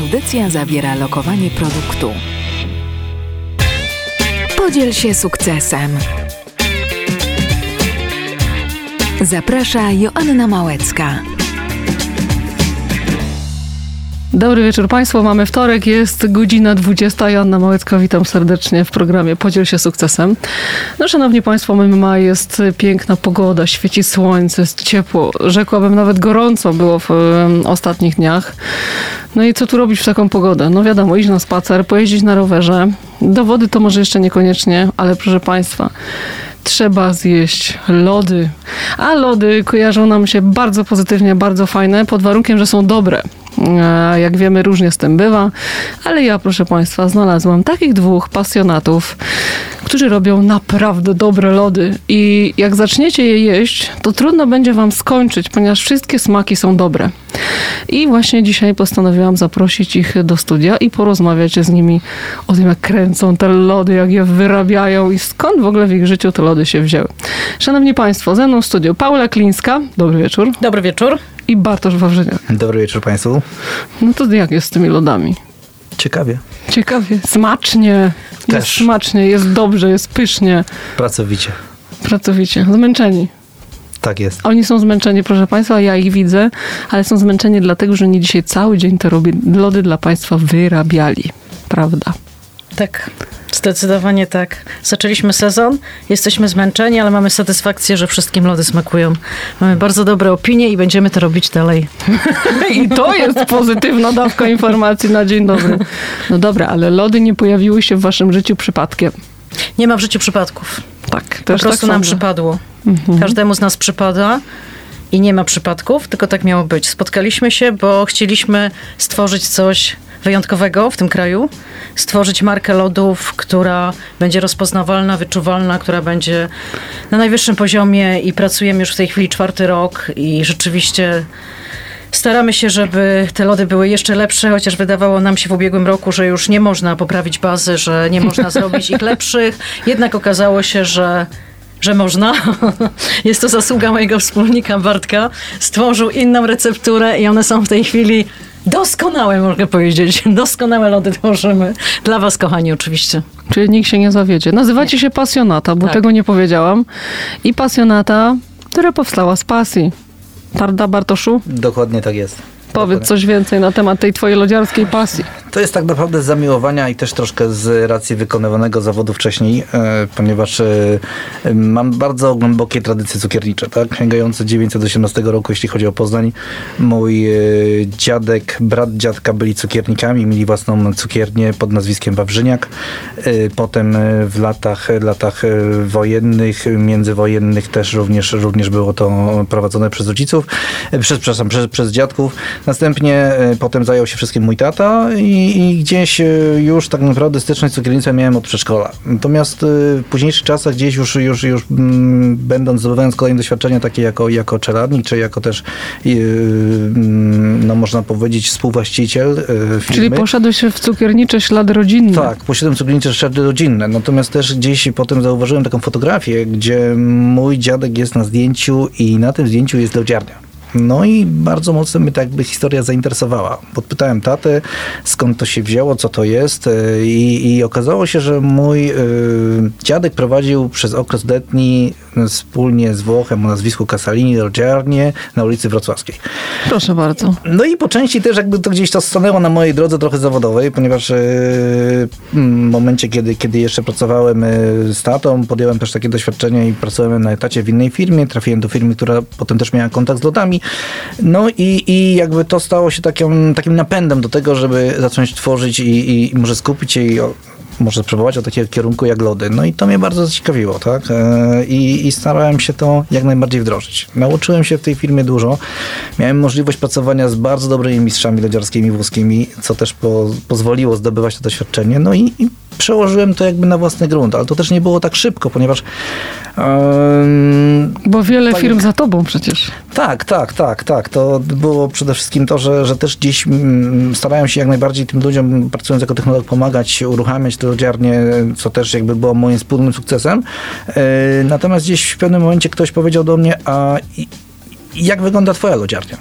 Audycja zawiera lokowanie produktu. Podziel się sukcesem. Zaprasza Joanna Małecka. Dobry wieczór Państwu. Mamy wtorek, jest godzina 20. Joanna Małecka, witam serdecznie w programie Podziel się sukcesem. No Szanowni Państwo, MMA jest piękna pogoda, świeci słońce, jest ciepło. Rzekłabym nawet gorąco było w um, ostatnich dniach. No i co tu robić w taką pogodę? No wiadomo, iść na spacer, pojeździć na rowerze. Do wody to może jeszcze niekoniecznie, ale proszę Państwa, trzeba zjeść lody. A lody kojarzą nam się bardzo pozytywnie, bardzo fajne, pod warunkiem, że są dobre. Jak wiemy, różnie z tym bywa, ale ja, proszę Państwa, znalazłam takich dwóch pasjonatów, którzy robią naprawdę dobre lody. I jak zaczniecie je jeść, to trudno będzie Wam skończyć, ponieważ wszystkie smaki są dobre. I właśnie dzisiaj postanowiłam zaprosić ich do studia i porozmawiać z nimi o tym, jak kręcą te lody, jak je wyrabiają i skąd w ogóle w ich życiu te lody się wzięły. Szanowni Państwo, ze mną w studiu Paula Klińska. Dobry wieczór. Dobry wieczór. I Bartosz Wawrzyniak. Dobry wieczór Państwu. No to jak jest z tymi lodami? Ciekawie. Ciekawie. Smacznie. Też. Jest smacznie, jest dobrze, jest pysznie. Pracowicie. Pracowicie. Zmęczeni. Tak jest. Oni są zmęczeni, proszę Państwa, ja ich widzę, ale są zmęczeni dlatego, że nie dzisiaj cały dzień te robi, lody dla Państwa wyrabiali. Prawda? Tak. Zdecydowanie tak. Zaczęliśmy sezon, jesteśmy zmęczeni, ale mamy satysfakcję, że wszystkim lody smakują. Mamy bardzo dobre opinie i będziemy to robić dalej. I to jest pozytywna dawka informacji na dzień dobry. No dobra, ale lody nie pojawiły się w waszym życiu przypadkiem. Nie ma w życiu przypadków. Tak, Po też prostu tak nam sądzę. przypadło. Mhm. Każdemu z nas przypada i nie ma przypadków, tylko tak miało być. Spotkaliśmy się, bo chcieliśmy stworzyć coś wyjątkowego w tym kraju, stworzyć markę lodów, która będzie rozpoznawalna, wyczuwalna, która będzie na najwyższym poziomie i pracujemy już w tej chwili czwarty rok i rzeczywiście staramy się, żeby te lody były jeszcze lepsze, chociaż wydawało nam się w ubiegłym roku, że już nie można poprawić bazy, że nie można zrobić ich lepszych. Jednak okazało się, że że można. Jest to zasługa mojego wspólnika Bartka. Stworzył inną recepturę i one są w tej chwili doskonałe, mogę powiedzieć. Doskonałe lody tworzymy. Dla was, kochani, oczywiście. Czyli nikt się nie zawiedzie. Nazywacie się pasjonata, bo Tak. tego nie powiedziałam. I pasjonata, która powstała z pasji. Prawda, Bartoszu? Dokładnie tak jest. Powiedz coś więcej na temat tej twojej lodziarskiej pasji. To jest tak naprawdę z zamiłowania i też troszkę z racji wykonywanego zawodu wcześniej, e, ponieważ e, mam bardzo głębokie tradycje cukiernicze, tak? Sięgające 918 roku, jeśli chodzi o Poznań. Mój e, dziadek, brat dziadka byli cukiernikami, mieli własną cukiernię pod nazwiskiem Wawrzyniak. Potem w latach, latach wojennych, międzywojennych też również, również było to prowadzone przez rodziców, przez, przepraszam, przez, przez dziadków. Następnie e, potem zajął się wszystkim mój tata i, i gdzieś e, już tak naprawdę styczność z cukiernictwem miałem od przedszkola. Natomiast e, w późniejszych czasach gdzieś już, już, już mm, będąc, zdobywając kolejne doświadczenia takie jako, jako czeladnik, czy jako też mm, no można powiedzieć współwłaściciel firmy. Czyli poszedłeś w cukiernicze ślady rodzinne. Tak, posiadam cukiernicze szczery rodzinne. Natomiast też gdzieś potem zauważyłem taką fotografię, gdzie mój dziadek jest na zdjęciu i na tym zdjęciu jest lodziarnia. No i bardzo mocno mnie ta jakby historia zainteresowała. Podpytałem tatę, skąd to się wzięło, co to jest e, i, i okazało się, że mój y, dziadek prowadził przez okres letni e, wspólnie z Włochem o nazwisku Casalini lodziarnię na ulicy Wrocławskiej. Proszę bardzo. No i po części też jakby to gdzieś to stanęło na mojej drodze trochę zawodowej, ponieważ e, w momencie, kiedy, kiedy jeszcze pracowałem e, z tatą, podjąłem też takie doświadczenie i pracowałem na etacie w innej firmie. Trafiłem do firmy, która potem też miała kontakt z lodami. No i, i jakby to stało się takim, takim napędem do tego, żeby zacząć tworzyć i, i może skupić się i o, może spróbować o takiego kierunku jak lody. No i to mnie bardzo zaciekawiło, tak? E, I, I starałem się to jak najbardziej wdrożyć. Nauczyłem się w tej firmie dużo. Miałem możliwość pracowania z bardzo dobrymi mistrzami lodziarskimi włoskimi, co też po, pozwoliło zdobywać to doświadczenie. No i, i przełożyłem to jakby na własny grunt, ale to też nie było tak szybko, ponieważ em, Bo wiele Tak firm za tobą przecież. tak, tak, tak, tak. To było przede wszystkim to, że, że też gdzieś mm, starałem się jak najbardziej tym ludziom, pracując jako technolog, pomagać, uruchamiać te lodziarnie, co też jakby było moim wspólnym sukcesem. E, Natomiast gdzieś w pewnym momencie ktoś powiedział do mnie, a jak wygląda twoja lodziarnia?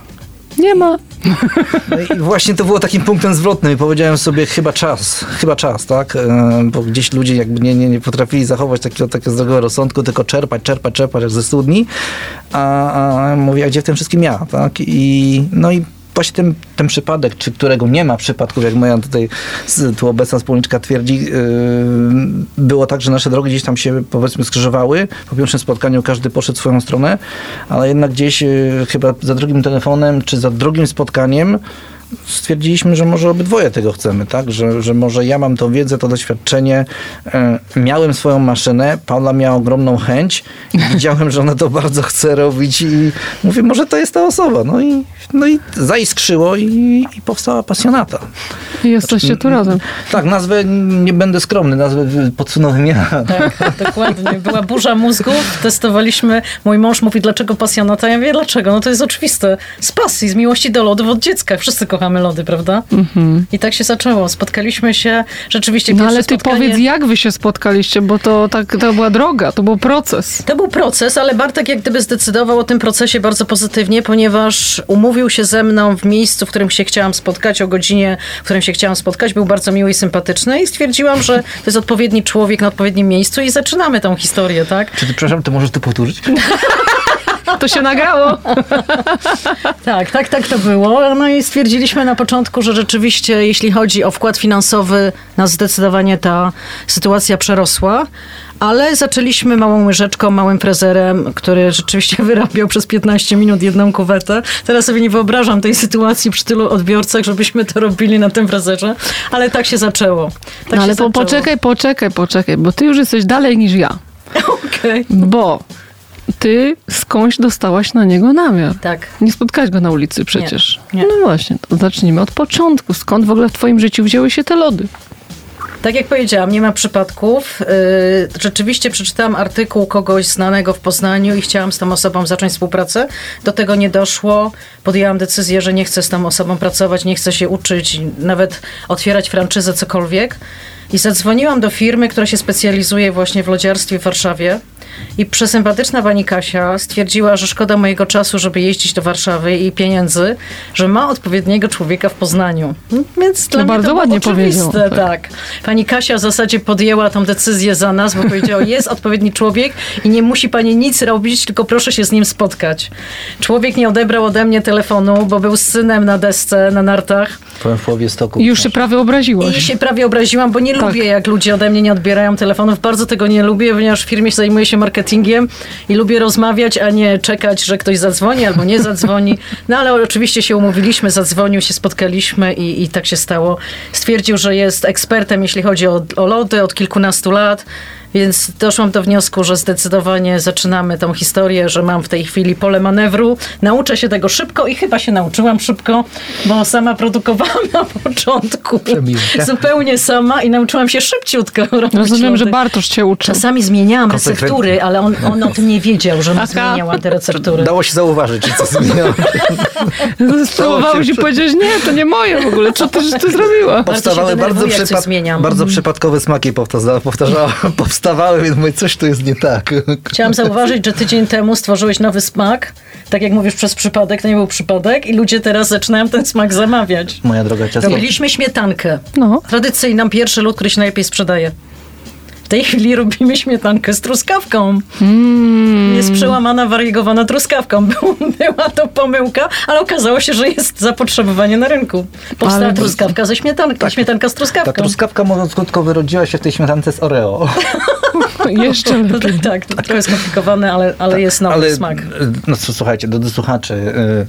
Nie ma. No i właśnie to było takim punktem zwrotnym powiedziałem sobie chyba czas, chyba czas, tak? E, Bo gdzieś ludzie jakby nie, nie, nie potrafili zachować takiego, takiego zdrowego rozsądku, tylko czerpać, czerpać, czerpać ze studni, a, a mówię, a gdzie w tym wszystkim ja, tak? I no i właśnie ten, ten przypadek, czy którego nie ma przypadków, jak moja tutaj tu obecna wspólniczka twierdzi, yy, było tak, że nasze drogi gdzieś tam się powiedzmy skrzyżowały. Po pierwszym spotkaniu każdy poszedł swoją stronę, ale jednak gdzieś yy, chyba za drugim telefonem, czy za drugim spotkaniem stwierdziliśmy, że może obydwoje tego chcemy, tak? Że, że może ja mam tą wiedzę, to doświadczenie, e, miałem swoją maszynę, Paula miała ogromną chęć i widziałem, że ona to bardzo chce robić i mówię, może to jest ta osoba. No i, no i zaiskrzyło i, i powstała pasjonata. I jesteście tu razem. Tak, nazwę nie będę skromny, nazwę podsunąłem ja. Tak, dokładnie. Była burza mózgów, testowaliśmy. Mój mąż mówi, dlaczego pasjonata? Ja mówię, dlaczego? No to jest oczywiste. Z pasji, z miłości do lodów od dziecka. Wszyscy kochamy lody, prawda? I tak się zaczęło. Spotkaliśmy się rzeczywiście No ale ty spotkanie... powiedz, jak wy się spotkaliście, bo to, tak, to była droga, to był proces. To był proces, ale Bartek jak gdyby zdecydował o tym procesie bardzo pozytywnie, ponieważ umówił się ze mną w miejscu, w którym się chciałam spotkać, o godzinie, w którym się chciałam spotkać. Był bardzo miły i sympatyczny i stwierdziłam, że to jest odpowiedni człowiek na odpowiednim miejscu i zaczynamy tą historię, tak? Czy ty, przepraszam, to możesz to powtórzyć? To się nagrało. Tak, tak, tak to było. No i stwierdziliśmy na początku, że rzeczywiście, jeśli chodzi o wkład finansowy, nas zdecydowanie ta sytuacja przerosła. Ale zaczęliśmy małą łyżeczką, małym frezerem, który rzeczywiście wyrabiał przez 15 minut jedną kuwetę. Teraz sobie nie wyobrażam tej sytuacji przy tylu odbiorcach, żebyśmy to robili na tym frezerze, ale tak się zaczęło. Tak no ale po, zaczęło. poczekaj, poczekaj, poczekaj, bo ty już jesteś dalej niż ja. Okej. Bo ty skądś dostałaś na niego namiar. Tak. Nie spotkałaś go na ulicy przecież. nie. No właśnie, to zacznijmy od początku. Skąd w ogóle w twoim życiu wzięły się te lody? Tak jak powiedziałam, nie ma przypadków. Yy, Rzeczywiście przeczytałam artykuł kogoś znanego w Poznaniu i chciałam z tą osobą zacząć współpracę. Do tego nie doszło. Podjęłam decyzję, że nie chcę z tą osobą pracować, nie chcę się uczyć, nawet otwierać franczyzę, cokolwiek. I zadzwoniłam do firmy, która się specjalizuje właśnie w lodziarstwie w Warszawie. I przesympatyczna pani Kasia stwierdziła, że szkoda mojego czasu, żeby jeździć do Warszawy i pieniędzy, że ma odpowiedniego człowieka w Poznaniu. Więc dla mnie bardzo to było ładnie oczywiste, powiedział, tak. Pani Kasia w zasadzie podjęła tą decyzję za nas, bo powiedziała, jest odpowiedni człowiek i nie musi pani nic robić, tylko proszę się z nim spotkać. Człowiek nie odebrał ode mnie telefonu, bo był z synem na desce, na nartach. Byłem w połowie stoku. I już się prawie obraziłaś. I się prawie obraziłam, bo nie Tak. lubię, jak ludzie ode mnie nie odbierają telefonów. Bardzo tego nie lubię, ponieważ w firmie zajmuję się marketingiem i lubię rozmawiać, a nie czekać, że ktoś zadzwoni albo nie zadzwoni. No ale oczywiście się umówiliśmy, zadzwonił, się spotkaliśmy i, i tak się stało. Stwierdził, że jest ekspertem, jeśli chodzi o, o lody od kilkunastu lat. Więc doszłam do wniosku, że zdecydowanie zaczynamy tą historię, że mam w tej chwili pole manewru. Nauczę się tego szybko i chyba się nauczyłam szybko, bo sama produkowałam na początku. Przemiłka. Zupełnie sama i nauczyłam się szybciutko robić Rozumiem, że. Bartosz cię uczył. Czasami zmieniałam receptury, ale on, on o tym nie wiedział, że zmieniałam te receptury. Dało się zauważyć, czy co zmieniało. Spróbowałeś i powiedziałeś, nie, to nie moje w ogóle. Co ty, ty zrobiła? Powstawały się bardzo, zmieniam. bardzo przypadkowe smaki powtarza- powtarzała, powstawały, więc mówię, coś tu jest nie tak. Chciałam zauważyć, że tydzień temu stworzyłeś nowy smak. Tak jak mówisz, przez przypadek, to nie był przypadek i ludzie teraz zaczynają ten smak zamawiać. Moja droga ciasto. Robiliśmy śmietankę. No. Tradycyjną, pierwszy lód, który się najlepiej sprzedaje. W tej chwili robimy śmietankę z truskawką. Mm. Jest przełamana, wariegowana truskawką. Był- Była to pomyłka, ale okazało się, że jest zapotrzebowanie na rynku. Powstała Ale- truskawka ze śmietanką, śmietanka z Ta truskawką. truskawka może skutko wyrodziła się w tej śmietance z Oreo. Jeszcze lepiej. tak, to trochę skomplikowane, ale, ale jest nowy Ale smak. no co, słuchajcie, do, do słuchaczy, y,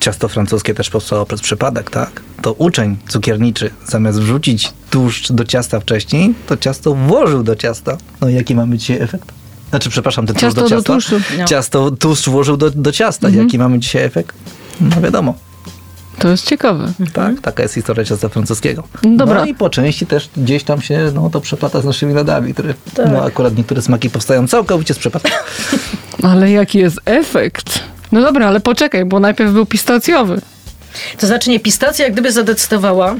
ciasto francuskie też powstało przez przypadek, tak? To uczeń cukierniczy, zamiast wrzucić tłuszcz do ciasta wcześniej, to ciasto włożył do ciasta. No i jaki mamy dzisiaj efekt? Znaczy, przepraszam, ten tłuszcz Ciasto do do ciasta. tłuszczu. No. Ciasto, tłuszcz włożył do, do ciasta. Jaki mamy dzisiaj efekt? No wiadomo. To jest ciekawe. Tak, taka jest historia ciasta francuskiego. Dobra. No i po części też gdzieś tam się no, to przeplata z naszymi lodami, które no, akurat niektóre smaki powstają całkowicie z przypadku. Ale jaki jest efekt? No dobra, ale poczekaj, bo najpierw był pistacjowy. To znaczy nie, pistacja jak gdyby zadecydowała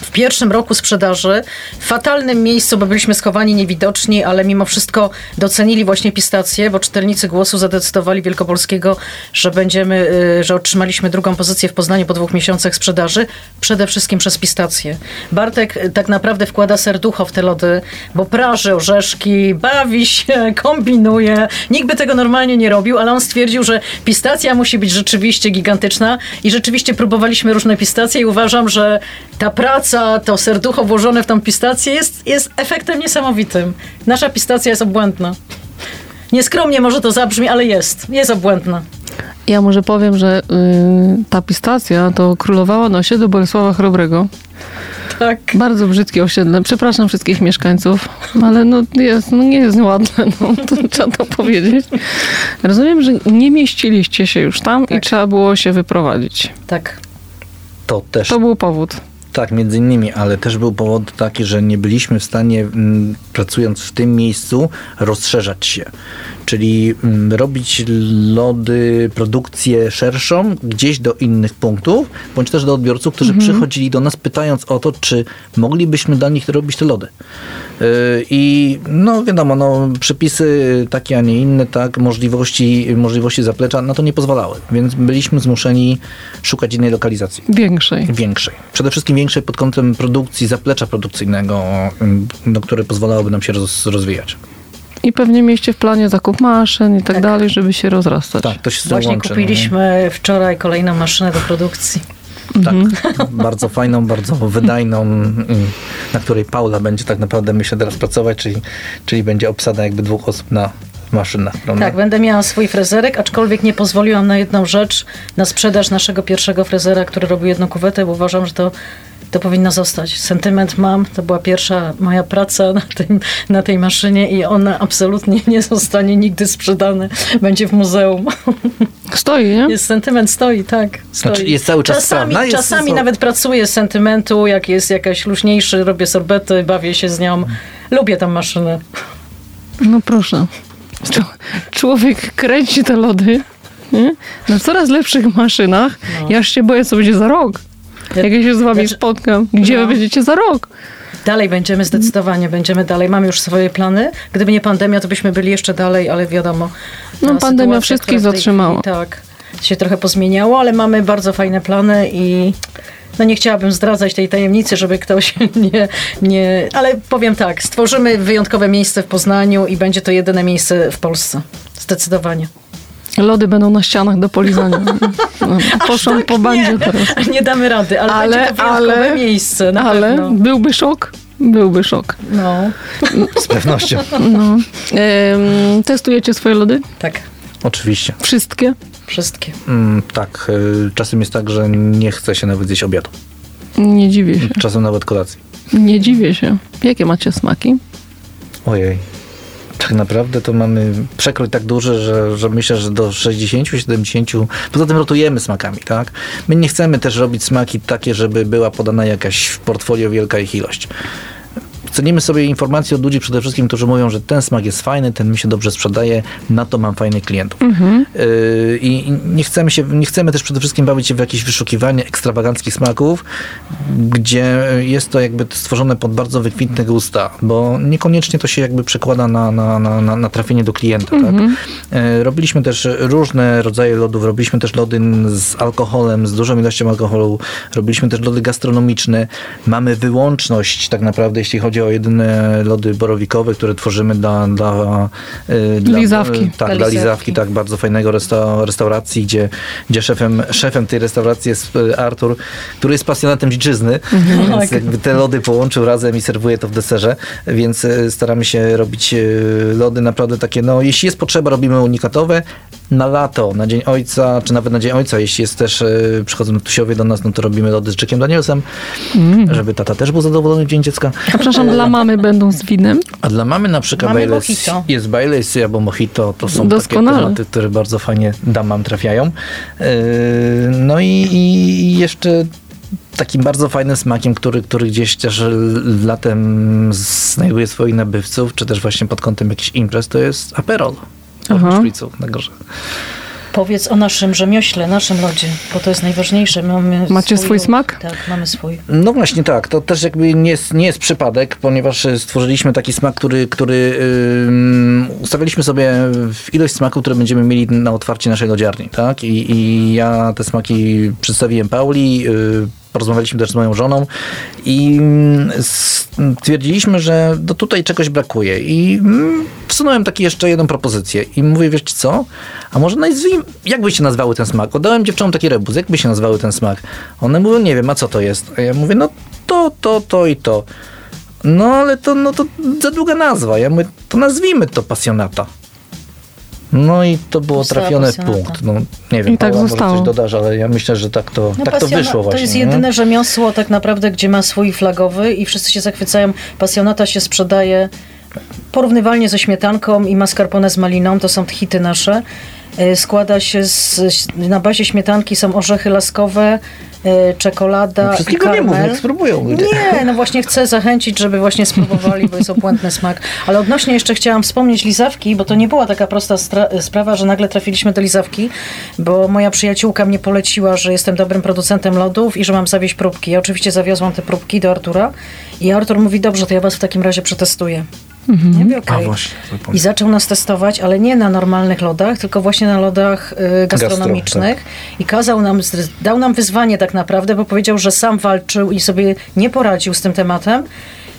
w pierwszym roku sprzedaży, w fatalnym miejscu, bo byliśmy schowani, niewidoczni, ale mimo wszystko docenili właśnie pistacje, bo czytelnicy głosu zadecydowali Wielkopolskiego, że będziemy, y, że otrzymaliśmy drugą pozycję w Poznaniu po dwóch miesiącach sprzedaży, przede wszystkim przez pistacje. Bartek y, tak naprawdę wkłada serducho w te lody, bo praży orzeszki, bawi się, kombinuje. Nikt by tego normalnie nie robił, ale on stwierdził, że pistacja musi być rzeczywiście gigantyczna i rzeczywiście próbowaliśmy różne pistacje i uważam, że ta praca, to serducho włożone w tą pistację jest, jest efektem niesamowitym. Nasza pistacja jest obłędna. Nieskromnie może to zabrzmi, ale jest. Jest obłędna. Ja może powiem, że y, ta pistacja to królowała na osiedlu Bolesława Chrobrego. Tak. Bardzo brzydkie osiedle. Przepraszam wszystkich mieszkańców, ale no, jest, no nie jest ładne, no, to trzeba to powiedzieć. Rozumiem, że nie mieściliście się już tam i Tak. trzeba było się wyprowadzić. Tak. To też To był powód. Tak, między innymi, ale też był powód taki, że nie byliśmy w stanie, mm, pracując w tym miejscu, rozszerzać się. Czyli mm, robić lody, produkcję szerszą gdzieś do innych punktów, bądź też do odbiorców, którzy przychodzili do nas pytając o to, czy moglibyśmy dla nich robić te lody. Yy, I no wiadomo, no, przepisy takie, a nie inne, tak, możliwości, możliwości zaplecza na to nie pozwalały, więc byliśmy zmuszeni szukać innej lokalizacji. Większej. Większej. Przede wszystkim większej pod kątem produkcji, zaplecza produkcyjnego, ym, no, które pozwalałoby nam się roz, rozwijać. I pewnie mieliście w planie zakup maszyn i tak, Tak. dalej, żeby się rozrastać. Tak, to się Właśnie łączy. kupiliśmy wczoraj kolejną maszynę do produkcji. No, tak, bardzo fajną, bardzo wydajną, ym, na której Paula będzie tak naprawdę, myślę, teraz pracować, czyli, czyli będzie obsada jakby dwóch osób na maszynach. prawda? Tak, będę miała swój frezerek, aczkolwiek nie pozwoliłam na jedną rzecz, na sprzedaż naszego pierwszego frezera, który robił jedną kuwetę, bo uważam, że to, to powinno zostać. Sentyment mam, to była pierwsza moja praca na, tym, na tej maszynie i ona absolutnie nie zostanie nigdy sprzedana. Będzie w muzeum. Stoi, nie? Jest sentyment, stoi, tak. Stoi. Znaczy, jest cały czas czasami, sprawna, jest- czasami są- nawet pracuję z sentymentu, jak jest jakaś luźniejszy, robię sorbety, bawię się z nią. Lubię tę maszynę. No proszę. Człowiek kręci te lody nie? na coraz lepszych maszynach. No. Ja się boję, co będzie za rok. Jak ja się z wami Znaczy- spotkam. Gdzie No. wy będziecie za rok? Dalej będziemy zdecydowanie, będziemy dalej. Mamy już swoje plany. Gdyby nie pandemia, to byśmy byli jeszcze dalej, ale wiadomo. No, ta pandemia wszystkich zatrzymała. Chwili, tak, się trochę pozmieniało, ale mamy bardzo fajne plany i no nie chciałabym zdradzać tej tajemnicy, żeby ktoś nie, nie... Ale powiem tak, stworzymy wyjątkowe miejsce w Poznaniu i będzie to jedyne miejsce w Polsce. Zdecydowanie. Lody będą na ścianach do polizania. No, poszłam tak po bandzie nie, teraz. nie damy rady, ale, Ale- będzie to wyjątkowe ale- miejsce, na Ale pewno. byłby szok. Byłby szok. No, Z pewnością. No. Em, testujecie swoje lody? tak, Oczywiście. Wszystkie? Wszystkie. Mm, tak, y, czasem jest tak, że nie chce się nawet zjeść obiadu. Nie dziwię się. Czasem nawet kolacji. Nie dziwię się. Jakie macie smaki? Ojej. Tak naprawdę to mamy przekrój tak duży, że, że myślę, że do 60-70. Poza tym rotujemy smakami, tak? My nie chcemy też robić smaki takie, żeby była podana jakaś w portfolio wielka ich ilość. Cenimy sobie informacje od ludzi przede wszystkim, którzy mówią, że ten smak jest fajny, ten mi się dobrze sprzedaje, na to mam fajnych klientów. Yy, I i nie chcemy, się, nie chcemy też przede wszystkim bawić się w jakieś wyszukiwanie ekstrawaganckich smaków, gdzie jest to jakby stworzone pod bardzo wykwintne gusta, bo niekoniecznie to się jakby przekłada na, na, na, na, na trafienie do klienta. Tak? Yy, Robiliśmy też różne rodzaje lodów, robiliśmy też lody z alkoholem, z dużą ilością alkoholu, robiliśmy też lody gastronomiczne. Mamy wyłączność tak naprawdę, jeśli chodzi o jedyne lody borowikowe, które tworzymy dla, dla, yy, dla Lizawki. yy, Tak, Dla dla lizawki. tak, bardzo fajnego resta, restauracji, gdzie, gdzie szefem, szefem tej restauracji jest e, Artur, który jest pasjonatem dziczyzny, więc Tak. jakby te lody połączył razem i serwuje to w deserze, więc e, staramy się robić e, lody naprawdę takie, no jeśli jest potrzeba, robimy unikatowe, na lato, na Dzień Ojca, czy nawet na Dzień Ojca, jeśli jest też, e, przychodzą tusiowie do nas, no to robimy lody z Jackiem Danielsem, żeby tata też był zadowolony w Dzień Dziecka. A przepraszam, dla mamy będą z winem? A dla mamy na przykład Mamy mojito. jest Baileys albo mojito, to są Doskonale. takie tematy, które bardzo fajnie damam trafiają. Yy, No i, i jeszcze takim bardzo fajnym smakiem, który, który gdzieś też latem znajduje swoich nabywców, czy też właśnie pod kątem jakichś imprez, to jest Aperol. Aha. Aha. Szpiców na górze. Powiedz o naszym rzemiośle, naszym lodzie, bo to jest najważniejsze. Mamy Macie swój lód. smak? Tak, mamy swój. No właśnie tak, to też jakby nie jest, nie jest przypadek, ponieważ e, stworzyliśmy taki smak, który, który ustawiliśmy sobie w ilość smaków, które będziemy mieli na otwarcie naszej lodziarni, tak? I, i ja te smaki przedstawiłem Pauli, yy, porozmawialiśmy też z moją żoną i mm, stwierdziliśmy, że do tutaj czegoś brakuje i mm, wsunąłem taki jeszcze jedną propozycję i mówię, wiesz co, a może nazwijmy, jak by się nazwały ten smak? Oddałem dziewczynom taki rebus, jak by się nazwały ten smak? One mówią, nie wiem, a co to jest? A ja mówię, no to, to, to i to. No ale to, no to za długa nazwa. Ja mówię, to nazwijmy to pasjonata. No i to było trafiony pasjonata. punkt. No, nie wiem, I tak Paula, może zostało. coś dodasz, ale ja myślę, że tak to, No tak to wyszło właśnie. To jest nie? jedyne rzemiosło tak naprawdę, gdzie ma swój flagowy i wszyscy się zachwycają. Pasjonata się sprzedaje porównywalnie ze śmietanką i mascarpone z maliną. To są hity nasze. E, Składa się z, na bazie śmietanki są orzechy laskowe, e, czekolada No, Wszystkiego nie mów, karmel. niech spróbują. Nie, no właśnie chcę zachęcić, żeby właśnie spróbowali, bo jest obłędny smak. Ale odnośnie jeszcze chciałam wspomnieć lizawki, bo to nie była taka prosta sprawa, że nagle trafiliśmy do lizawki, bo moja przyjaciółka mnie poleciła, że jestem dobrym producentem lodów i że mam zawieźć próbki. Ja oczywiście zawiozłam te próbki do Artura i Artur mówi, dobrze, to ja was w takim razie przetestuję. Ja mówię, A właśnie, I zaczął nas testować, ale nie na normalnych lodach, tylko właśnie na lodach y, gastronomicznych. I kazał nam, dał nam wyzwanie tak naprawdę, bo powiedział, że sam walczył i sobie nie poradził z tym tematem.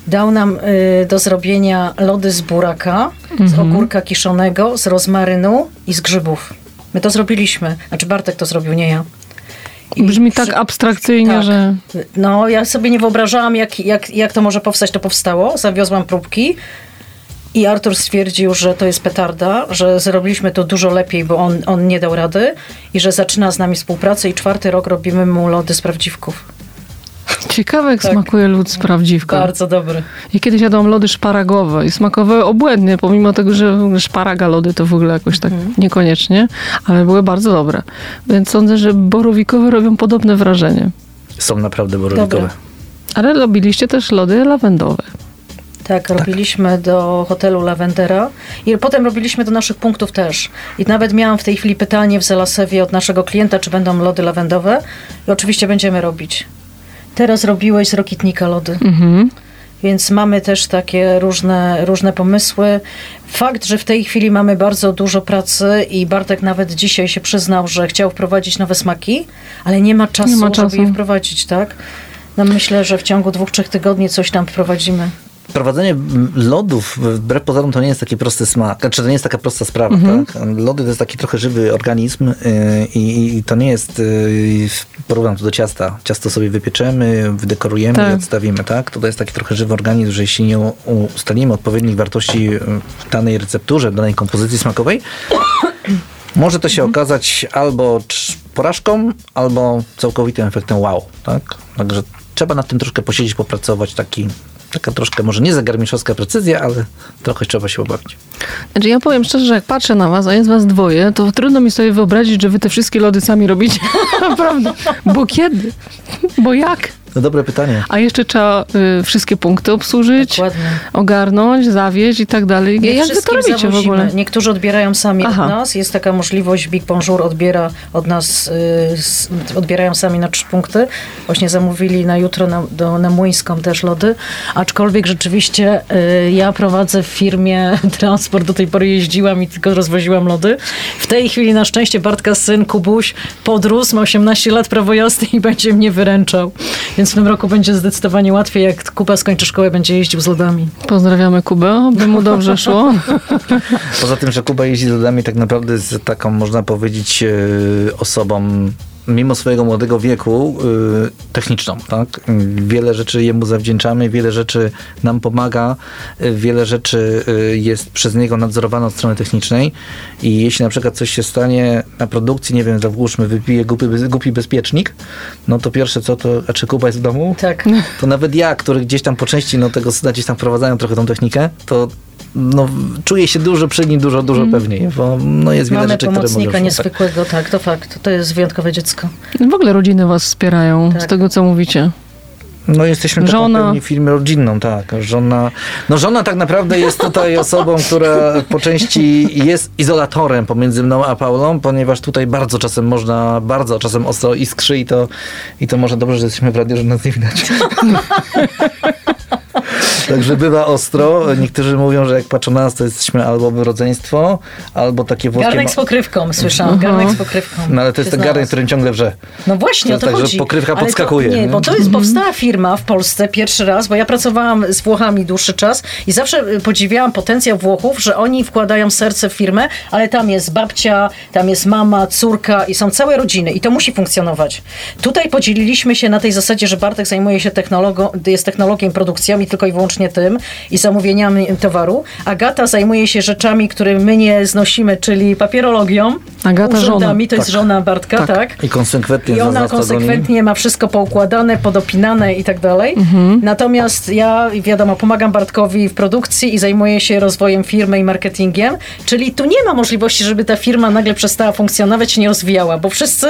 Dał nam y, do zrobienia lody z buraka, z ogórka kiszonego, z rozmarynu i z grzybów. My to zrobiliśmy. Znaczy Bartek to zrobił, nie ja. I Brzmi tak abstrakcyjnie, tak. że... No, ja sobie nie wyobrażałam, jak, jak, jak to może powstać. To powstało. Zawiozłam próbki. I Artur stwierdził, że to jest petarda, że zrobiliśmy to dużo lepiej, bo on, on nie dał rady i że zaczyna z nami współpracę i czwarty rok robimy mu lody z prawdziwków. Ciekawe, jak Tak. smakuje lód z prawdziwką. Bardzo dobry. I kiedyś jadłam lody szparagowe i smakowały obłędnie, pomimo tego, że szparaga lody to w ogóle jakoś tak Mhm. niekoniecznie, ale były bardzo dobre. Więc sądzę, że borowikowe robią podobne wrażenie. Są naprawdę borowikowe. Dobre. Ale robiliście też lody lawendowe. Tak, robiliśmy do hotelu Lavendera i potem robiliśmy do naszych punktów też. I nawet miałam w tej chwili pytanie w Zelasewie od naszego klienta, czy będą lody lawendowe. I oczywiście będziemy robić. Teraz robiłeś z Rokitnika lody. Mhm. Więc mamy też takie różne, różne pomysły. Fakt, że w tej chwili mamy bardzo dużo pracy i Bartek nawet dzisiaj się przyznał, że chciał wprowadzić nowe smaki, ale nie ma czasu, Nie ma czasu. żeby je wprowadzić, tak? No myślę, że w ciągu dwóch, trzech tygodni coś tam wprowadzimy. Prowadzenie lodów, wbrew pozorom, to nie jest taki prosty smak, znaczy to nie jest taka prosta sprawa, Mhm. tak? Lody to jest taki trochę żywy organizm yy, i, i to nie jest, yy, porównam to do ciasta. Ciasto sobie wypieczemy, wydekorujemy Tak. i odstawimy, tak? To, jest taki trochę żywy organizm, że jeśli nie ustalimy odpowiednich wartości w danej recepturze, w danej kompozycji smakowej, może to się okazać albo porażką, albo całkowitym efektem wow, tak? Także trzeba nad tym troszkę posiedzieć, popracować, taki, taka troszkę, może nie zagarmiszowska precyzja, ale trochę trzeba się obawić. Znaczy ja powiem szczerze, że jak patrzę na was, a jest was dwoje, to trudno mi sobie wyobrazić, że wy te wszystkie lody sami robicie. Naprawdę. Bo kiedy? Bo jak? No dobre pytanie. A jeszcze trzeba y, wszystkie punkty obsłużyć, Dokładnie. ogarnąć, zawieźć i tak dalej. Nie Jak wy to robicie w ogóle? Niektórzy odbierają sami Aha. od nas. Jest taka możliwość, Big Bonjour odbiera od nas, y, odbierają sami na trzy punkty. Właśnie zamówili na jutro na, do, na Młyńską też lody. Aczkolwiek rzeczywiście y, ja prowadzę w firmie transport. Do tej pory jeździłam i tylko rozwoziłam lody. W tej chwili na szczęście Bartka syn Kubuś podrósł, ma 18 lat prawo jazdy i będzie mnie wyręczał. Więc w tym roku będzie zdecydowanie łatwiej. Jak Kuba skończy szkołę, będzie jeździł z lodami. Pozdrawiamy Kubę, by mu dobrze szło. Poza tym, że Kuba jeździ z lodami tak naprawdę jest taką, można powiedzieć, e, osobą mimo swojego młodego wieku y, techniczną, tak? Wiele rzeczy jemu zawdzięczamy, wiele rzeczy nam pomaga, wiele rzeczy y, jest przez niego nadzorowane od strony technicznej i jeśli na przykład coś się stanie na produkcji, nie wiem, załóżmy, wypije głupi, głupi bezpiecznik, no to pierwsze co to, a czy Kuba jest w domu? Tak. to nawet ja, który gdzieś tam po części no, tego syna gdzieś tam wprowadzają trochę tą technikę, to no, czuję się dużo przy nim, dużo, dużo pewniej, bo no, jest wiele Mamy rzeczy, które pomocnika może... niezwykłego, tak, to fakt. To jest wyjątkowe dziecko. W ogóle rodziny was wspierają, z Tak. tego co mówicie. No jesteśmy taką Żona. pewnie firmą rodzinną, tak. Żona, no żona tak naprawdę jest tutaj osobą, która po części jest izolatorem pomiędzy mną a Paulą, ponieważ tutaj bardzo czasem można, bardzo czasem ostro iskrzy i to, i to może dobrze, że jesteśmy w radiu, że nas nie widać. Także bywa ostro. Niektórzy mówią, że jak patrzą na nas, to jesteśmy albo rodzeństwo, albo takie włoskie... Garnek z pokrywką, słyszałam. Garnek z pokrywką. No ale to jest ten garnek, którym ciągle wrze. No właśnie, To o to jest tak, że chodzi. pokrywka Ale podskakuje, To, nie, nie? bo to jest powstała firma w Polsce pierwszy raz, bo ja pracowałam z Włochami dłuższy czas i zawsze y, podziwiałam potencjał Włochów, że oni wkładają serce w firmę, ale tam jest babcia, tam jest mama, córka i są całe rodziny i to musi funkcjonować. Tutaj podzieliliśmy się na tej zasadzie, że Bartek zajmuje się technologą, jest technologiem, produkcją i tylko i wyłącznie tym i zamówieniami towaru. Agata zajmuje się rzeczami, które my nie znosimy, czyli papierologią, Agata żona. urzędami, to jest żona Bartka, Tak. tak? I konsekwentnie I ona konsekwentnie ma wszystko poukładane, podopinane i tak dalej. Mhm. Natomiast ja, wiadomo, pomagam Bartkowi w produkcji i zajmuję się rozwojem firmy i marketingiem. Czyli tu nie ma możliwości, żeby ta firma nagle przestała funkcjonować i nie rozwijała, bo wszyscy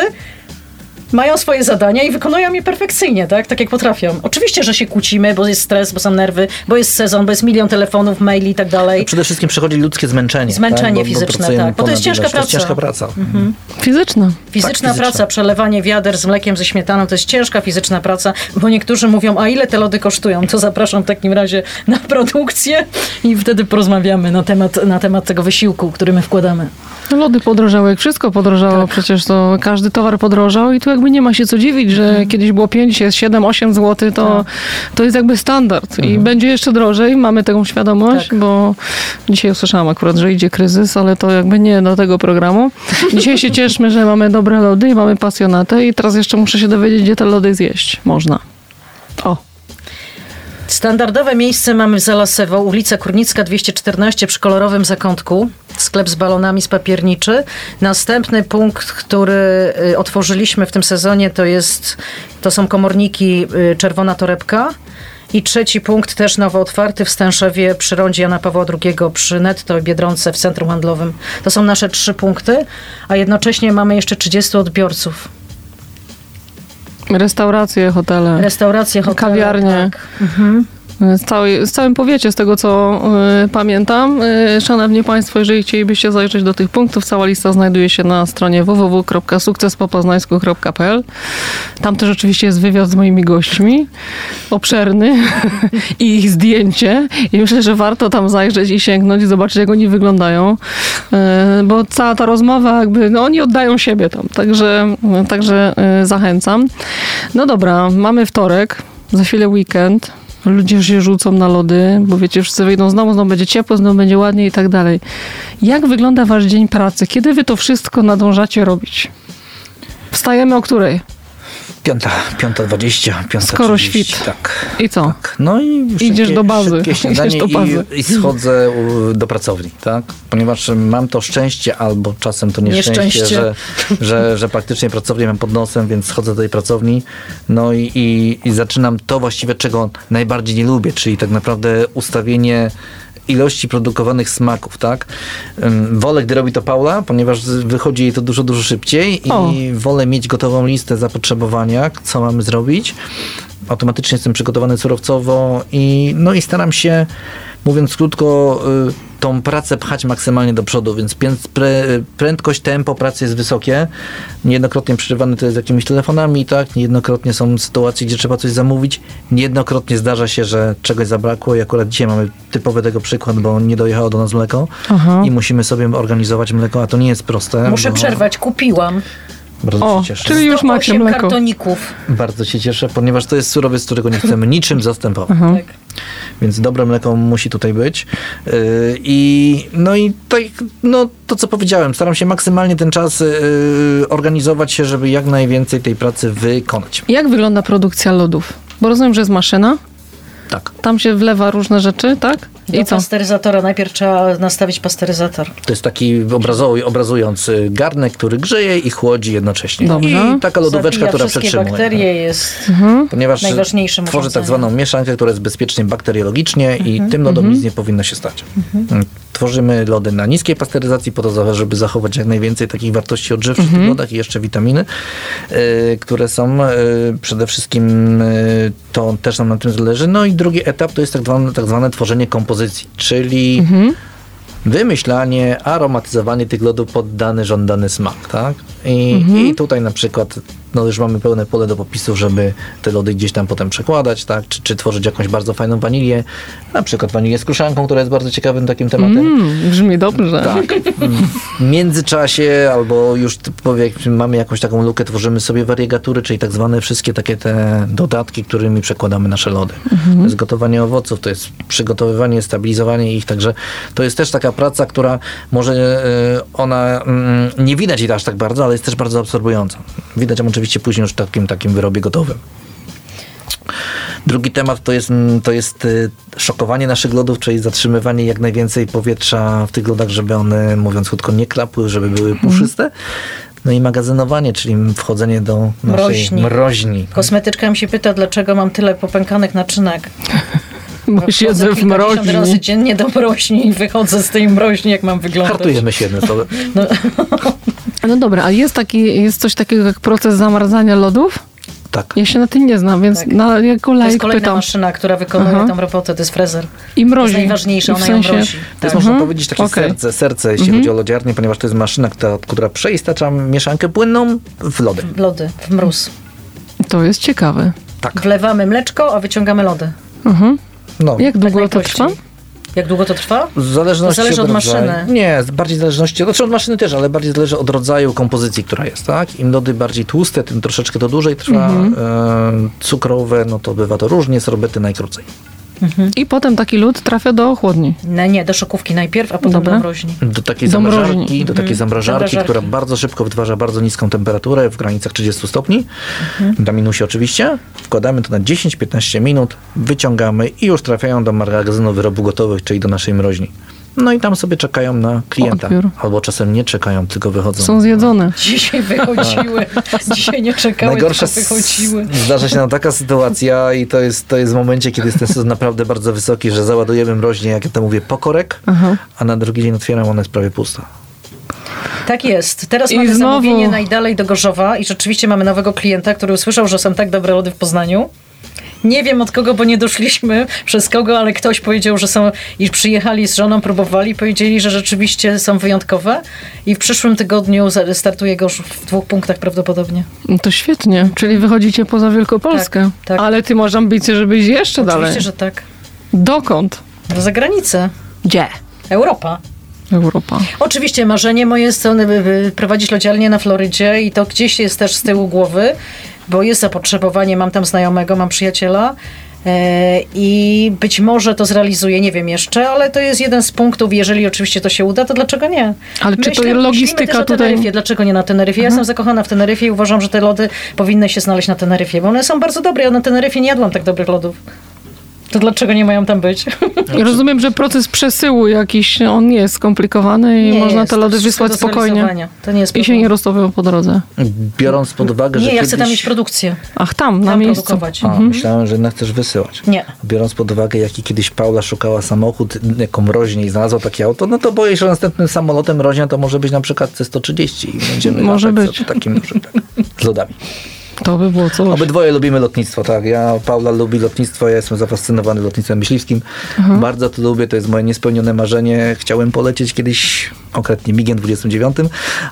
mają swoje zadania i wykonują je perfekcyjnie, tak? Tak jak potrafią. Oczywiście, że się kłócimy, bo jest stres, bo są nerwy, bo jest sezon, bo jest milion telefonów, maili i tak dalej. Przede wszystkim przychodzi ludzkie zmęczenie. Zmęczenie tak? fizyczne, pracujemy tak, bo to jest ciężka ilość. To jest praca. Mhm. ciężka praca. Fizyczna. Fizyczna fizyczna. praca, przelewanie wiader z mlekiem, ze śmietaną, to jest ciężka fizyczna praca, bo niektórzy mówią, a ile te lody kosztują? To zapraszam w takim razie na produkcję i wtedy porozmawiamy na temat, na temat tego wysiłku, który my wkładamy. Lody podrożały, jak wszystko podrożało, Tak. przecież to każdy towar podrożał i tu jakby nie ma się co dziwić, że Mhm. kiedyś było 5, jest 7, 8 zł, to, Tak. to jest jakby standard i będzie jeszcze drożej, mamy taką świadomość, Tak. bo dzisiaj usłyszałam akurat, że idzie kryzys, ale to jakby nie do tego programu. Dzisiaj się cieszmy, że mamy dobre lody i mamy pasjonatę i teraz jeszcze muszę się dowiedzieć, gdzie te lody zjeść można. O, Standardowe miejsce mamy w Zalasewo, ulica Kurnicka 214 przy kolorowym zakątku. Sklep z balonami z papierniczy. Następny punkt, który y, otworzyliśmy w tym sezonie, to jest, to są komorniki y, Czerwona Torebka. I trzeci punkt, też nowo otwarty w Stęszewie przy rondzie Jana Pawła II przy Netto i Biedronce w centrum handlowym. To są nasze trzy punkty, a jednocześnie mamy jeszcze 30 odbiorców. Restauracje, hotele. Restauracje, hotele. Kawiarnie. Tak. Mhm. Z, całej, z całym powiecie, z tego co y, pamiętam. Y, szanowni Państwo, jeżeli chcielibyście zajrzeć do tych punktów, cała lista znajduje się na stronie www.sukcespopoznańsku.pl. Tam też oczywiście jest wywiad z moimi gośćmi, obszerny i ich zdjęcie. I myślę, że warto tam zajrzeć i sięgnąć i zobaczyć, jak oni wyglądają. Y, bo cała ta rozmowa, jakby, no oni oddają siebie tam. Także, także y, zachęcam. No dobra, mamy wtorek, za chwilę weekend. Ludzie się rzucą na lody, bo wiecie, wszyscy wyjdą znowu, znowu będzie ciepło, znowu będzie ładnie i tak dalej. Jak wygląda wasz dzień pracy? Kiedy wy to wszystko nadążacie robić? Wstajemy o której? Piąta, piąta dwadzieścia, piąta Skoro świt. Tak. I co? Tak. No i Idziesz do bazy. Idziesz do bazy. i, i schodzę do pracowni, tak? Ponieważ mam to szczęście, albo czasem to nieszczęście, Nieszczęście. Że, że, że praktycznie pracownię mam pod nosem, więc schodzę do tej pracowni, no i, i, i zaczynam to właściwie, czego najbardziej nie lubię, czyli tak naprawdę ustawienie ilości produkowanych smaków, tak? Wolę, gdy robi to Paula, ponieważ wychodzi jej to dużo, dużo szybciej i O. wolę mieć gotową listę zapotrzebowania, co mamy zrobić. Automatycznie jestem przygotowany surowcowo i no i staram się, mówiąc krótko, y, tą pracę pchać maksymalnie do przodu, więc prędkość, tempo pracy jest wysokie. Niejednokrotnie przerywane to jest jakimiś telefonami, tak? Niejednokrotnie są sytuacje, gdzie trzeba coś zamówić. Niejednokrotnie zdarza się, że czegoś zabrakło i akurat dzisiaj mamy typowy tego przykład, bo nie dojechało do nas mleko Aha. i musimy sobie organizować mleko, a to nie jest proste. Muszę bo- przerwać, kupiłam. Bardzo O, się cieszę. czyli już macie 108 mleko. kartoników. Bardzo się cieszę, ponieważ to jest surowiec, którego nie chcemy niczym zastępować. Tak. Więc dobre mleko musi tutaj być. Yy, I no i to, no, to, co powiedziałem, staram się maksymalnie ten czas yy, organizować się, żeby jak najwięcej tej pracy wykonać. Jak wygląda produkcja lodów? Bo rozumiem, że jest maszyna, Tak. tam się wlewa różne rzeczy, tak? Do I co? pasteryzatora najpierw trzeba nastawić pasteryzator. To jest taki obrazu- obrazujący garnek, który grzeje i chłodzi jednocześnie. Dobrze. I taka lodóweczka, Zabija która wszystkie przetrzymuje. bakterie jest Ponieważ najważniejszym tworzy tak zwaną mieszankę, która jest bezpiecznie bakteriologicznie i tym lodom nic nie powinno się stać. Mm, tworzymy lody na niskiej pasteryzacji po to, żeby zachować jak najwięcej takich wartości odżywczych w tych lodach i jeszcze witaminy, y, które są y, przede wszystkim y, to też nam na tym zależy. No i drugi etap to jest tak zwane, tak zwane tworzenie kompozycji, czyli wymyślanie, aromatyzowanie tych lodów pod dany żądany smak, tak? I, I tutaj na przykład no już mamy pełne pole do popisów, żeby te lody gdzieś tam potem przekładać, tak? Czy, czy tworzyć jakąś bardzo fajną wanilię, na przykład wanilię z kruszanką, która jest bardzo ciekawym takim tematem. Mm, brzmi dobrze. Tak. W międzyczasie albo już powiedzmy mamy jakąś taką lukę, tworzymy sobie wariegatury, czyli tak zwane wszystkie takie te dodatki, którymi przekładamy nasze lody. To jest gotowanie owoców, to jest przygotowywanie, stabilizowanie ich, także to jest też taka praca, która może e, ona mm, nie widać jej aż tak bardzo, ale jest też bardzo absorbująca. Widać ją oczywiście później już w takim, takim wyrobie gotowym. Drugi temat to jest, mm, to jest y, szokowanie naszych lodów, czyli zatrzymywanie jak najwięcej powietrza w tych lodach, żeby one, mówiąc krótko, nie klapły, żeby były puszyste. No i magazynowanie, czyli wchodzenie do naszej Mroźni. mroźni. Kosmetyczka mi się pyta, dlaczego mam tyle popękanych naczynek. Bo siedzę w kilkadziesiąt razy mroźni. dziennie do mroźni i wychodzę z tej mroźni, jak mam wyglądać. Hartujemy się jednym słowem. No dobra, a jest, taki, jest coś takiego jak proces zamarzania lodów? Tak. Ja się na tym nie znam, więc Tak. na, jako To jest laik kolejna pytam. maszyna, która wykonuje Aha. tą robotę, to jest frezer. I To jest mrozi. najważniejsze, I w ona sensie- ją mrozi. To jest, można Mhm. powiedzieć, takie Okej. serce, serce, jeśli chodzi o lodziarnię, ponieważ to jest maszyna, która, która przeistacza mieszankę płynną w lody. Lody, w mróz. To jest ciekawe. Tak. Wlewamy mleczko, a wyciągamy lody. Mhm. No. Jak długo tak to trwa? Jak długo to trwa? W zależności zależy od rodzaju. maszyny. Nie, bardziej w zależności, znaczy od maszyny też, ale bardziej zależy od rodzaju kompozycji, która jest, tak? Im lody bardziej tłuste, tym troszeczkę to dłużej trwa. Mhm. E, cukrowe, no to bywa to różnie, sorbety najkrócej. I potem taki lód trafia do chłodni. Nie, nie, do szokówki najpierw, a potem do mroźni. Do takiej Do zamrażarki, mroźni. do takiej zamrażarki, Zamrażarki. która bardzo szybko wytwarza bardzo niską temperaturę w granicach 30 stopni, Mhm. na minusie oczywiście. Wkładamy to na 10-15 minut, wyciągamy i już trafiają do magazynu wyrobów gotowych, czyli do naszej mroźni. No i tam sobie czekają na klienta. Odbiór. Albo czasem nie czekają, tylko wychodzą. Są zjedzone. Dzisiaj wychodziły. Dzisiaj nie czekały, Najgorsza tylko wychodziły. zdarza się nam taka sytuacja i to jest, to jest w momencie, kiedy jest ten sezon naprawdę bardzo wysoki, że załadujemy mroźnie, jak ja to mówię, pokorek, Aha. a na drugi dzień otwieram, ona jest prawie pusta. Tak jest. Teraz I mamy znowu- zamówienie najdalej do Gorzowa i rzeczywiście mamy nowego klienta, który usłyszał, że są tak dobre lody w Poznaniu. Nie wiem od kogo, bo nie doszliśmy przez kogo, ale ktoś powiedział, że są i przyjechali z żoną, próbowali, powiedzieli, że rzeczywiście są wyjątkowe i w przyszłym tygodniu startuje Gorzów w dwóch punktach prawdopodobnie. No To świetnie. Czyli wychodzicie poza Wielkopolskę. Tak, tak. Ale ty masz ambicje, żeby iść jeszcze dalej. Oczywiście, że tak. Dokąd? Za granicę. Gdzie? Europa. Europa. Oczywiście marzenie moje jest prowadzić lodziarnię na Florydzie i to gdzieś jest też z tyłu głowy, bo jest zapotrzebowanie, mam tam znajomego, mam przyjaciela e, i być może to zrealizuję, nie wiem jeszcze, ale to jest jeden z punktów, jeżeli oczywiście to się uda, to dlaczego nie? Ale czy to logistyka też o tutaj- Teneryfie. Dlaczego nie na Teneryfie? Ja jestem zakochana w Teneryfie i uważam, że te lody powinny się znaleźć na Teneryfie, bo one są bardzo dobre. Ja na Teneryfie nie jadłam tak dobrych lodów. To dlaczego nie mają tam być? Rozumiem, że proces przesyłu jakiś, on nie jest skomplikowany i Nie można jest, te lody wysłać spokojnie. To nie jest I się nie roztopią po drodze. Biorąc pod uwagę, że Nie, ja kiedyś... chcę tam mieć produkcję. Ach, tam, na Tam miejscu. produkować. A, myślałem, że jednak chcesz wysyłać. Nie. Biorąc pod uwagę, jaki kiedyś Paula szukała samochód jako mroźnie i znalazła takie auto, no to boję się, że następnym samolotem mroźnia to może być na przykład C-130 i będziemy Może być. takim dużym, tak, z lodami. To by było coś. Obydwoje lubimy lotnictwo, tak. Ja, Paula lubi lotnictwo, ja jestem zafascynowany lotnictwem myśliwskim. Bardzo to lubię, to jest moje niespełnione marzenie. Chciałem polecieć kiedyś, konkretnie MIGiem 29,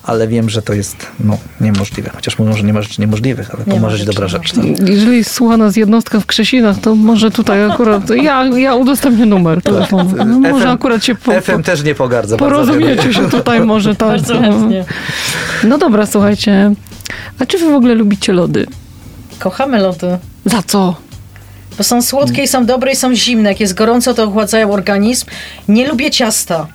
ale wiem, że to jest no, niemożliwe. Chociaż mówią, że nie ma rzeczy niemożliwych, ale Nie ma pomarzyć dobra rzecz. Tak. Jeżeli słucha nas jednostka w Krzesinach, to może tutaj akurat, ja, ja udostępnię numer telefonu. No, może FM akurat się po, FM też nie pogardza. porozumiecie się tutaj może tak. Bardzo chętnie. No dobra, słuchajcie. A czy wy w ogóle lubicie lody? Kochamy lody. Za co? Bo są słodkie i są dobre i są zimne. Jak jest gorąco, to ochładzają organizm. Nie lubię ciasta.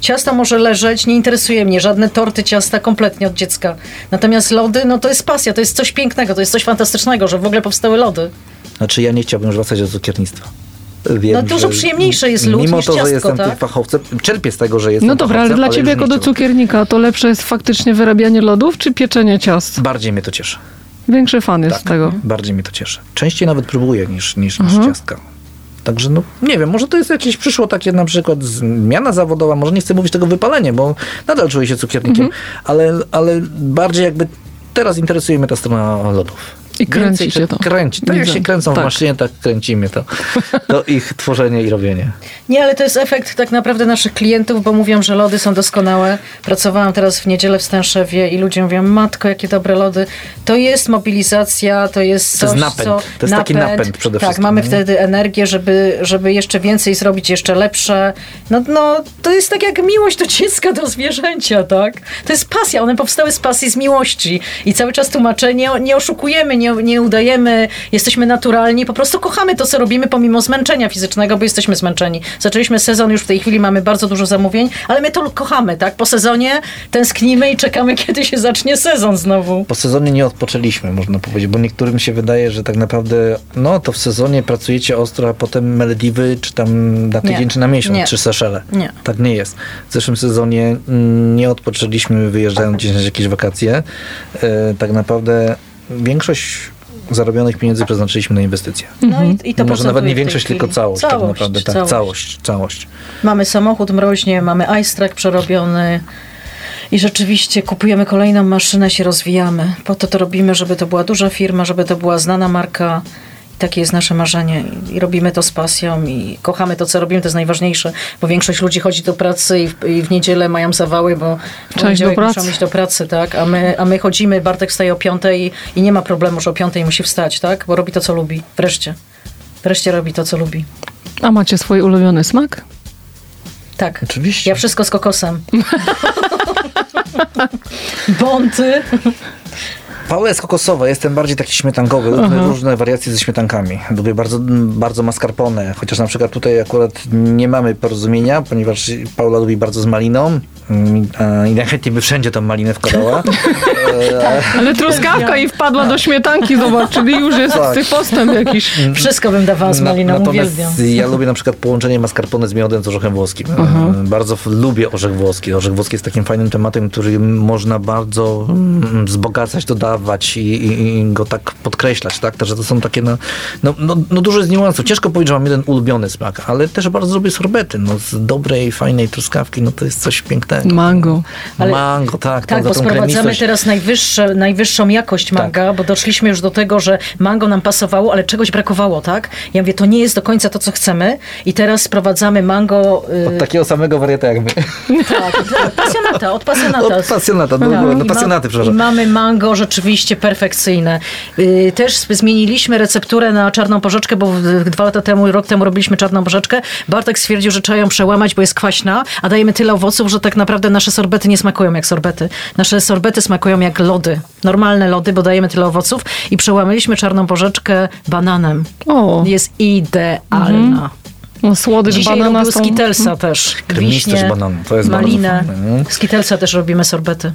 Ciasto może leżeć, nie interesuje mnie. Żadne torty ciasta kompletnie od dziecka. Natomiast lody, no to jest pasja, to jest coś pięknego, to jest coś fantastycznego, że w ogóle powstały lody. Znaczy ja nie chciałbym już wracać do cukiernictwa. Wiem, No dużo że przyjemniejsze jest lód Mimo niż to, że ciastko, jestem tak? tym fachowcem, czerpię z tego, że jestem No dobra, ale dla ciebie jako do cukiernika to lepsze jest faktycznie wyrabianie lodów czy pieczenie ciast? Bardziej mnie to cieszy. Większy fan jest Tak, tego. bardziej mnie to cieszy. Częściej nawet próbuję niż, niż, niż Mhm. ciastka. Także no nie wiem, może to jest jakieś przyszło takie na przykład zmiana zawodowa, może nie chcę mówić tego wypalenie, bo nadal czuję się cukiernikiem, Mhm. ale, ale bardziej jakby teraz interesuje mnie ta strona lodów. I kręci się to. Kręci. Tak jak się kręcą Tak. w maszynie, tak kręcimy to. To ich tworzenie i robienie. Nie, ale to jest efekt tak naprawdę naszych klientów, bo mówią, że lody są doskonałe. Pracowałam teraz w niedzielę w Stęszewie i ludzie mówią, matko, jakie dobre lody. To jest mobilizacja, to jest To jest coś, napęd. co... To jest taki napęd przede Tak, wszystkim, mamy nie? wtedy energię, żeby, żeby jeszcze więcej zrobić, jeszcze lepsze. No, no, to jest tak jak miłość do dziecka, do zwierzęcia, tak? To jest pasja, one powstały z pasji, z miłości. I cały czas tłumaczenie, nie oszukujemy, nie, nie udajemy, jesteśmy naturalni, po prostu kochamy to, co robimy pomimo zmęczenia fizycznego, bo jesteśmy zmęczeni. Zaczęliśmy sezon, już w tej chwili mamy bardzo dużo zamówień, ale my to kochamy, tak? Po sezonie tęsknimy i czekamy, kiedy się zacznie sezon znowu. Po sezonie nie odpoczęliśmy, można powiedzieć, bo niektórym się wydaje, że tak naprawdę, no to w sezonie pracujecie ostro, a potem Malediwy, czy tam na tydzień, Nie. czy na miesiąc, Nie. czy Seszele. Nie. Tak nie jest. W zeszłym sezonie mm, nie odpoczęliśmy, wyjeżdżając gdzieś na jakieś wakacje. E, tak naprawdę większość zarobionych pieniędzy przeznaczyliśmy na inwestycje. No i, i to Może nawet nie większość, tylko całość, tak naprawdę. Tak, całość. całość, całość. Mamy samochód mroźnie, mamy ice track przerobiony i rzeczywiście kupujemy kolejną maszynę, się rozwijamy. Po to to robimy, żeby to była duża firma, żeby to była znana marka. I takie jest nasze marzenie i robimy to z pasją i kochamy to, co robimy, to jest najważniejsze, bo większość ludzi chodzi do pracy i w, i w niedzielę mają zawały, bo w do poniedziałek pracy. muszą iść do pracy, tak? A my, a my chodzimy, Bartek wstaje o piątej i nie ma problemu, że o piątej musi wstać, tak? Bo robi to, co lubi. Wreszcie. Wreszcie robi to, co lubi. A macie swój ulubiony smak? Tak. Oczywiście. Ja wszystko z kokosem. Bonty. Paula jest kokosowa, jestem bardziej taki śmietankowy. Lubię różne wariacje ze śmietankami. Lubię bardzo, bardzo mascarpone, chociaż na przykład tutaj akurat nie mamy porozumienia, ponieważ Paula lubi bardzo z maliną mm, i najchętniej by wszędzie tą malinę wkładała. E, Ale truskawka i wpadła do śmietanki, zobacz, czyli już jest Tak. postęp jakiś. Wszystko bym dawała z Na- maliną, Natomiast uwielbiam. ja lubię na przykład połączenie mascarpone z miodem z orzechem włoskim. E, Bardzo lubię orzech włoski. Orzech włoski jest takim fajnym tematem, który można bardzo mm, wzbogacać, dodawać i, i, i go tak podkreślać. Tak? Także to są takie, no, no, no, no dużo jest niuansów. Ciężko powiedzieć, że mam jeden ulubiony smak, ale też bardzo lubię sorbety. No, z dobrej, fajnej truskawki, no to jest coś pięknego. Mango. Ale- Mango, tak. Tak, tą- bo sprowadzamy teraz najwyższe, najwyższą jakość manga, bo doszliśmy już do tego, że mango nam pasowało, ale czegoś brakowało, tak? Ja mówię, to nie jest do końca to, co chcemy i teraz sprowadzamy mango... y, Od takiego samego wariata jak my. tak, od pasjonata, od pasjonata. Od pasjonata, no, Tak, no ma- pasjonaty, przepraszam. mamy mango rzeczywiście perfekcyjne. Yy, Też zmieniliśmy recepturę na czarną porzeczkę, bo dwa lata temu, rok temu robiliśmy czarną porzeczkę. Bartek stwierdził, że trzeba ją przełamać, bo jest kwaśna, a dajemy tyle owoców, że tak naprawdę nasze sorbety nie smakują jak sorbety. Nasze sorbety smakują jak lody. Normalne lody, bo dajemy tyle owoców i przełamaliśmy czarną porzeczkę bananem. O, Jest idealna. no, słodycz Dzisiaj banana robił są... skitelsa też. Kremistość Wiśnie, bananu, to jest malinę. Skitelsa też robimy sorbety.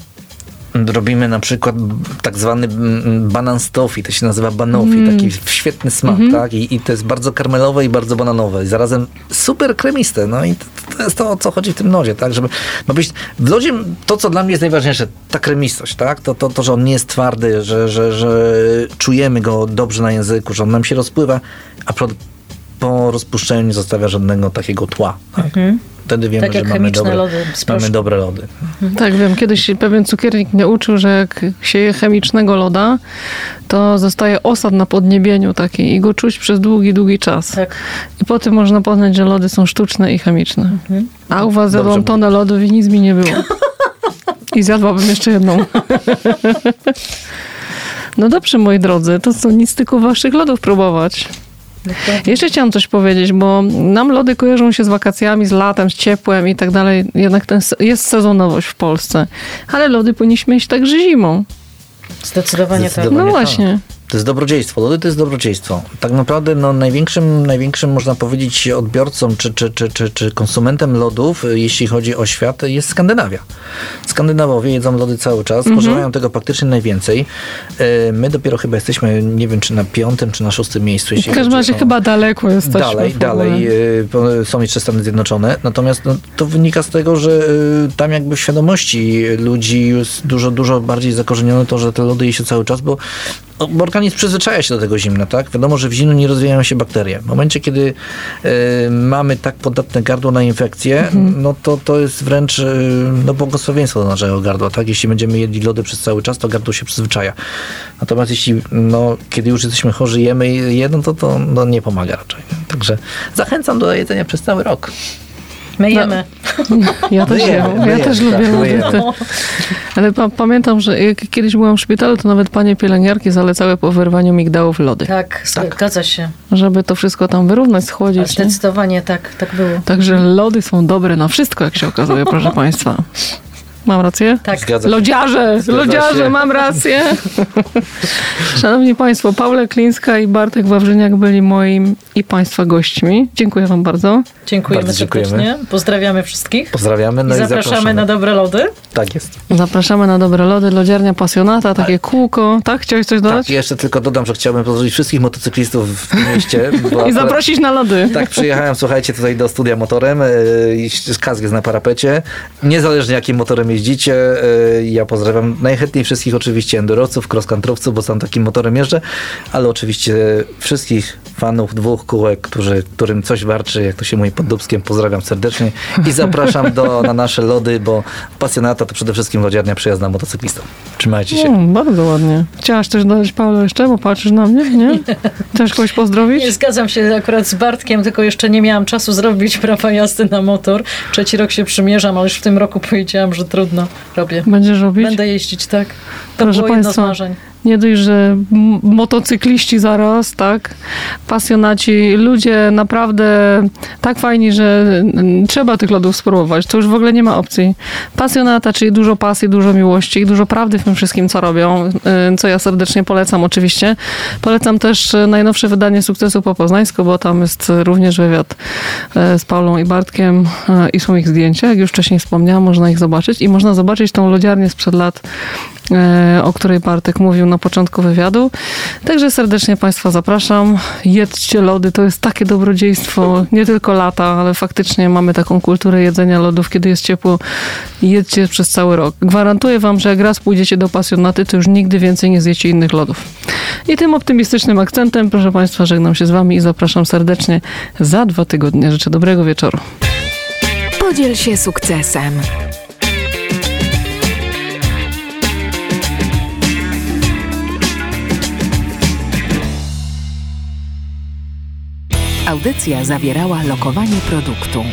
Robimy na przykład tak zwany mm, banan stofi, to się nazywa banofi, taki świetny smak, tak? I, I to jest bardzo karmelowe i bardzo bananowe. I zarazem super kremiste. No i to, to jest to, o co chodzi w tym lodzie, tak? Żeby ma być w lodzie to, co dla mnie jest najważniejsze, ta kremistość, tak? To, to, to że on nie jest twardy, że, że, że czujemy go dobrze na języku, że on nam się rozpływa, a po, po rozpuszczeniu nie zostawia żadnego takiego tła. Tak? Wtedy wiemy, Tak że mamy chemiczne dobre, lody mamy dobre lody. Tak, wiem, kiedyś pewien cukiernik mnie uczył, że jak się je chemicznego loda, to zostaje osad na podniebieniu taki i go czuć przez długi, długi czas. Tak. I potem można poznać, że lody są sztuczne i chemiczne. A u was zjadłam tonę lodów i nic mi nie było. I zjadłabym jeszcze jedną. No dobrze, moi drodzy, to co, nic tylko waszych lodów próbować. Jeszcze chciałam coś powiedzieć, bo nam lody kojarzą się z wakacjami, z latem, z ciepłem i tak dalej. Jednak ten, jest sezonowość w Polsce. Ale lody powinniśmy mieć także zimą. Zdecydowanie tak. Zdecydowanie No tak. właśnie. To jest dobrodziejstwo. Lody to jest dobrodziejstwo. Tak naprawdę no, największym, największym, można powiedzieć, odbiorcą czy, czy, czy, czy, czy konsumentem lodów, y, jeśli chodzi o świat, jest Skandynawia. Skandynawowie jedzą lody cały czas, spożywają tego praktycznie najwięcej. Y, My dopiero chyba jesteśmy, nie wiem, czy na piątym, czy na szóstym miejscu. W Jeśli każdym chodzi razie o- chyba daleko jesteśmy. Dalej, w dalej y, są jeszcze Stany Zjednoczone. Natomiast no, to wynika z tego, że tam jakby w świadomości ludzi jest dużo, dużo bardziej zakorzenione to, że te lody je się cały czas, bo organizm przyzwyczaja się do tego zimna, tak? Wiadomo, że w zimnu nie rozwijają się bakterie. W momencie, kiedy e, mamy tak podatne gardło na infekcję, no to to jest wręcz e, no, błogosławieństwo do naszego gardła, tak? Jeśli będziemy jedli lody przez cały czas, to gardło się przyzwyczaja. Natomiast jeśli, no, kiedy już jesteśmy chorzy, jemy je, no to to no, nie pomaga raczej. Także zachęcam do jedzenia przez cały rok. My jemy. Ja też, Myjemy, jem, ja też tak, lubię. Te- Ale pa, pamiętam, że jak kiedyś byłam w szpitalu, to nawet panie pielęgniarki zalecały po wyrwaniu migdałów lody, Tak, zgadza się. żeby to wszystko tam wyrównać, schłodzić. Nie? zdecydowanie tak, tak było. Także lody są dobre na wszystko, jak się okazuje, proszę państwa. Mam rację? Tak. Zgadza się. Lodziarze, Zgadza lodziarze, się. mam rację. Szanowni Państwo, Paula Klińska i Bartek Wawrzyniak byli moim i Państwa gośćmi. Dziękuję Wam bardzo. Dziękujemy Bardzo dziękujemy. serdecznie. Pozdrawiamy wszystkich. Pozdrawiamy, no I i zapraszamy, zapraszamy. na dobre lody. Tak jest. Zapraszamy na dobre lody, lodziarnia pasjonata, takie kółko. Tak? Chciałeś coś dodać? Tak, jeszcze tylko dodam, że chciałbym pozdrowić wszystkich motocyklistów w mieście. bo I zaprosić na lody. Tak, przyjechałem, słuchajcie, tutaj do studia motorem. yy, i Kask jest na parapecie. Niezależnie jakim motorem jeździcie, yy, ja pozdrawiam najchętniej wszystkich oczywiście endurowców, cross-countryowców, bo sam takim motorem jeżdżę, ale oczywiście wszystkich fanów dwóch kółek, którzy, którym coś warczy, jak to się mówi pod Dubskiem, pozdrawiam serdecznie i zapraszam do, na nasze lody, bo pasjonata to przede wszystkim lodziarnia przyjazna motocyklistom. Trzymajcie się. Mm, bardzo ładnie. Chciałaś coś dodać, Paulo, jeszcze? Bo patrzysz na mnie, nie? Chcesz kogoś pozdrowić? Nie zgadzam się akurat z Bartkiem, tylko jeszcze nie miałam czasu zrobić prawa jazdy na motor. Trzeci rok się przymierzam, ale już w tym roku powiedziałam, że trudno robię. Będziesz robić? Będę jeździć, tak. To Proszę było jedno z państwa, marzeń. Nie dość, że motocykliści zaraz, tak? Pasjonaci, ludzie naprawdę tak fajni, że trzeba tych lodów spróbować. To już w ogóle nie ma opcji. Pasjonata, czyli dużo pasji, dużo miłości i dużo prawdy w tym wszystkim, co robią, y, co ja serdecznie polecam oczywiście. Polecam też y, najnowsze wydanie Sukcesu po poznańsku, bo tam jest również wywiad y, z Paulą i Bartkiem i są ich zdjęcia, jak już wcześniej wspomniałam, można ich zobaczyć i można zobaczyć tą lodziarnię sprzed lat o której Bartek mówił na początku wywiadu. Także serdecznie Państwa zapraszam. Jedzcie lody, to jest takie dobrodziejstwo, nie tylko lata, ale faktycznie mamy taką kulturę jedzenia lodów, kiedy jest ciepło. Jedzcie przez cały rok. Gwarantuję Wam, że jak raz pójdziecie do pasjonaty, to już nigdy więcej nie zjecie innych lodów. I tym optymistycznym akcentem, proszę Państwa, żegnam się z Wami i zapraszam serdecznie za dwa tygodnie. Życzę dobrego wieczoru. Podziel się sukcesem. Audycja zawierała lokowanie produktu.